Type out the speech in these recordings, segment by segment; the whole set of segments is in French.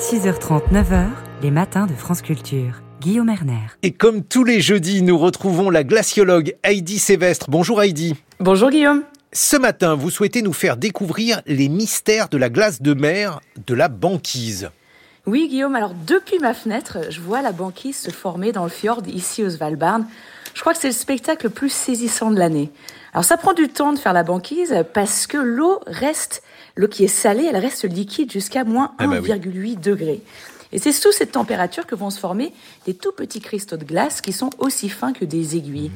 6h30, 9h, les matins de France Culture. Guillaume Erner. Et comme tous les jeudis, nous retrouvons la glaciologue Heidi Sévestre. Bonjour Heidi. Bonjour Guillaume. Ce matin, vous souhaitez nous faire découvrir les mystères de la glace de mer, de la banquise. Oui Guillaume, alors depuis ma fenêtre, je vois la banquise se former dans le fjord ici au Svalbard. Je crois que c'est le spectacle le plus saisissant de l'année. Alors ça prend du temps de faire la banquise parce que l'eau reste, l'eau qui est salée, elle reste liquide jusqu'à moins 1,8 ah degrés. Et c'est sous cette température que vont se former des tout petits cristaux de glace qui sont aussi fins que des aiguilles.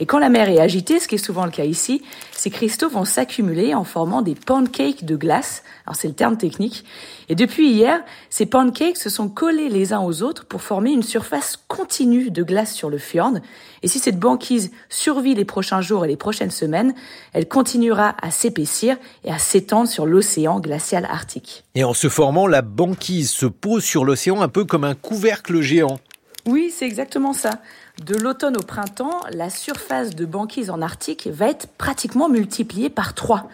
Et quand la mer est agitée, ce qui est souvent le cas ici, ces cristaux vont s'accumuler en formant des pancakes de glace. Alors c'est le terme technique. Et depuis hier, ces pancakes se sont collés les uns aux autres pour former une surface continue de glace sur le fjord. Et si cette banquise survit les prochains jours et les prochaines semaines, elle continuera à s'épaissir et à s'étendre sur l'océan glacial arctique. Et en se formant, la banquise se pose sur l'océan un peu comme un couvercle géant. Oui, c'est exactement ça. De l'automne au printemps, la surface de banquise en Arctique va être pratiquement multipliée par 3.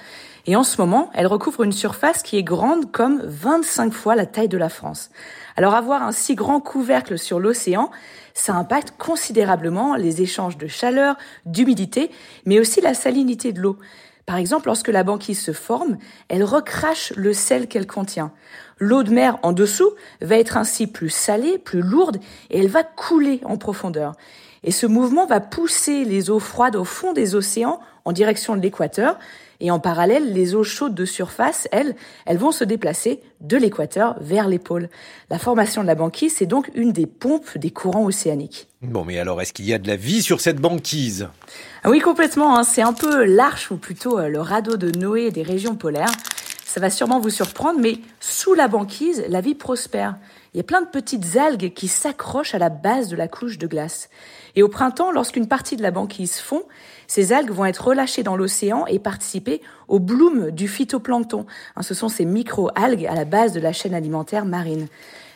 Et en ce moment, elle recouvre une surface qui est grande comme 25 fois la taille de la France. Alors avoir un si grand couvercle sur l'océan, ça impacte considérablement les échanges de chaleur, d'humidité, mais aussi la salinité de l'eau. Par exemple, lorsque la banquise se forme, elle recrache le sel qu'elle contient. L'eau de mer en dessous va être ainsi plus salée, plus lourde, et elle va couler en profondeur. Et ce mouvement va pousser les eaux froides au fond des océans en direction de l'équateur. Et en parallèle, les eaux chaudes de surface, elles, elles vont se déplacer de l'équateur vers les pôles. La formation de la banquise, c'est donc une des pompes des courants océaniques. Bon, mais alors, est-ce qu'il y a de la vie sur cette banquise? Ah Oui, complètement. Hein. C'est un peu l'arche ou plutôt euh, le radeau de Noé des régions polaires. Ça va sûrement vous surprendre, mais sous la banquise, la vie prospère. Il y a plein de petites algues qui s'accrochent à la base de la couche de glace. Et au printemps, lorsqu'une partie de la banquise fond, ces algues vont être relâchées dans l'océan et participer au bloom du phytoplancton. Hein, ce sont ces micro-algues à la base de la chaîne alimentaire marine.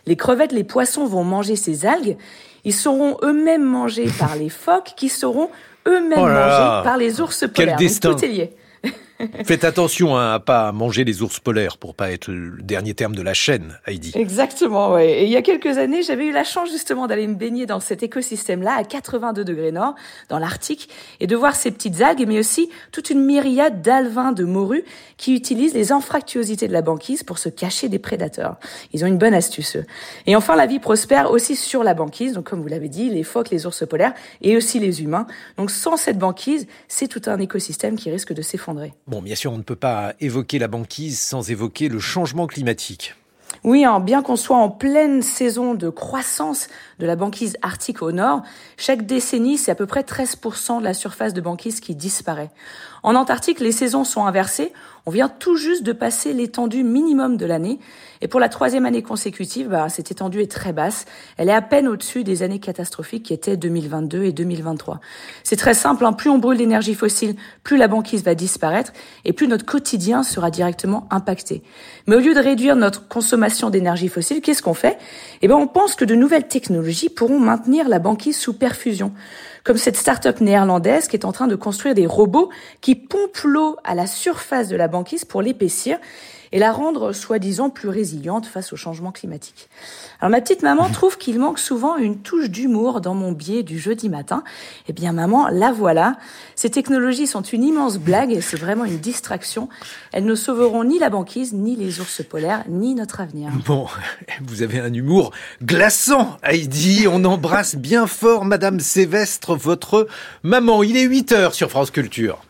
Les crevettes, les poissons vont manger ces algues. Ils seront eux-mêmes mangés par les phoques qui seront eux-mêmes oh mangés par les ours polaires. Quel destin. tout est lié. Faites attention hein, à pas manger les ours polaires pour pas être le dernier terme de la chaîne, Heidi. Exactement, ouais. Et il y a quelques années, j'avais eu la chance justement d'aller me baigner dans cet écosystème-là à 82 degrés nord, dans l'Arctique, et de voir ces petites algues, mais aussi toute une myriade d'alvins de morue qui utilisent les anfractuosités de la banquise pour se cacher des prédateurs. Ils ont une bonne astuce. Et enfin, la vie prospère aussi sur la banquise, donc comme vous l'avez dit, les phoques, les ours polaires et aussi les humains. Donc sans cette banquise, c'est tout un écosystème qui risque de s'effondrer. Bon, bien sûr, on ne peut pas évoquer la banquise sans évoquer le changement climatique. Oui, hein, bien qu'on soit en pleine saison de croissance de la banquise arctique au nord, chaque décennie, c'est à peu près 13% de la surface de banquise qui disparaît. En Antarctique, les saisons sont inversées. On vient tout juste de passer l'étendue minimum de l'année. Et pour la troisième année consécutive, bah, cette étendue est très basse. Elle est à peine au-dessus des années catastrophiques qui étaient 2022 et 2023. C'est très simple. Hein. Plus on brûle d'énergie fossile, plus la banquise va disparaître et plus notre quotidien sera directement impacté. Mais au lieu de réduire notre consommation d'énergie fossile, qu'est-ce qu'on fait? Eh ben, on pense que de nouvelles technologies pourront maintenir la banquise sous perfusion comme cette start-up néerlandaise qui est en train de construire des robots qui pompent l'eau à la surface de la banquise pour l'épaissir et la rendre soi-disant plus résiliente face au changement climatique. Alors ma petite maman trouve qu'il manque souvent une touche d'humour dans mon biais du jeudi matin. Eh bien maman, la voilà. Ces technologies sont une immense blague et c'est vraiment une distraction. Elles ne sauveront ni la banquise, ni les ours polaires, ni notre avenir. Bon, vous avez un humour glaçant, Heidi. On embrasse bien fort Madame Sévestre, votre maman. Il est 8 heures sur France Culture.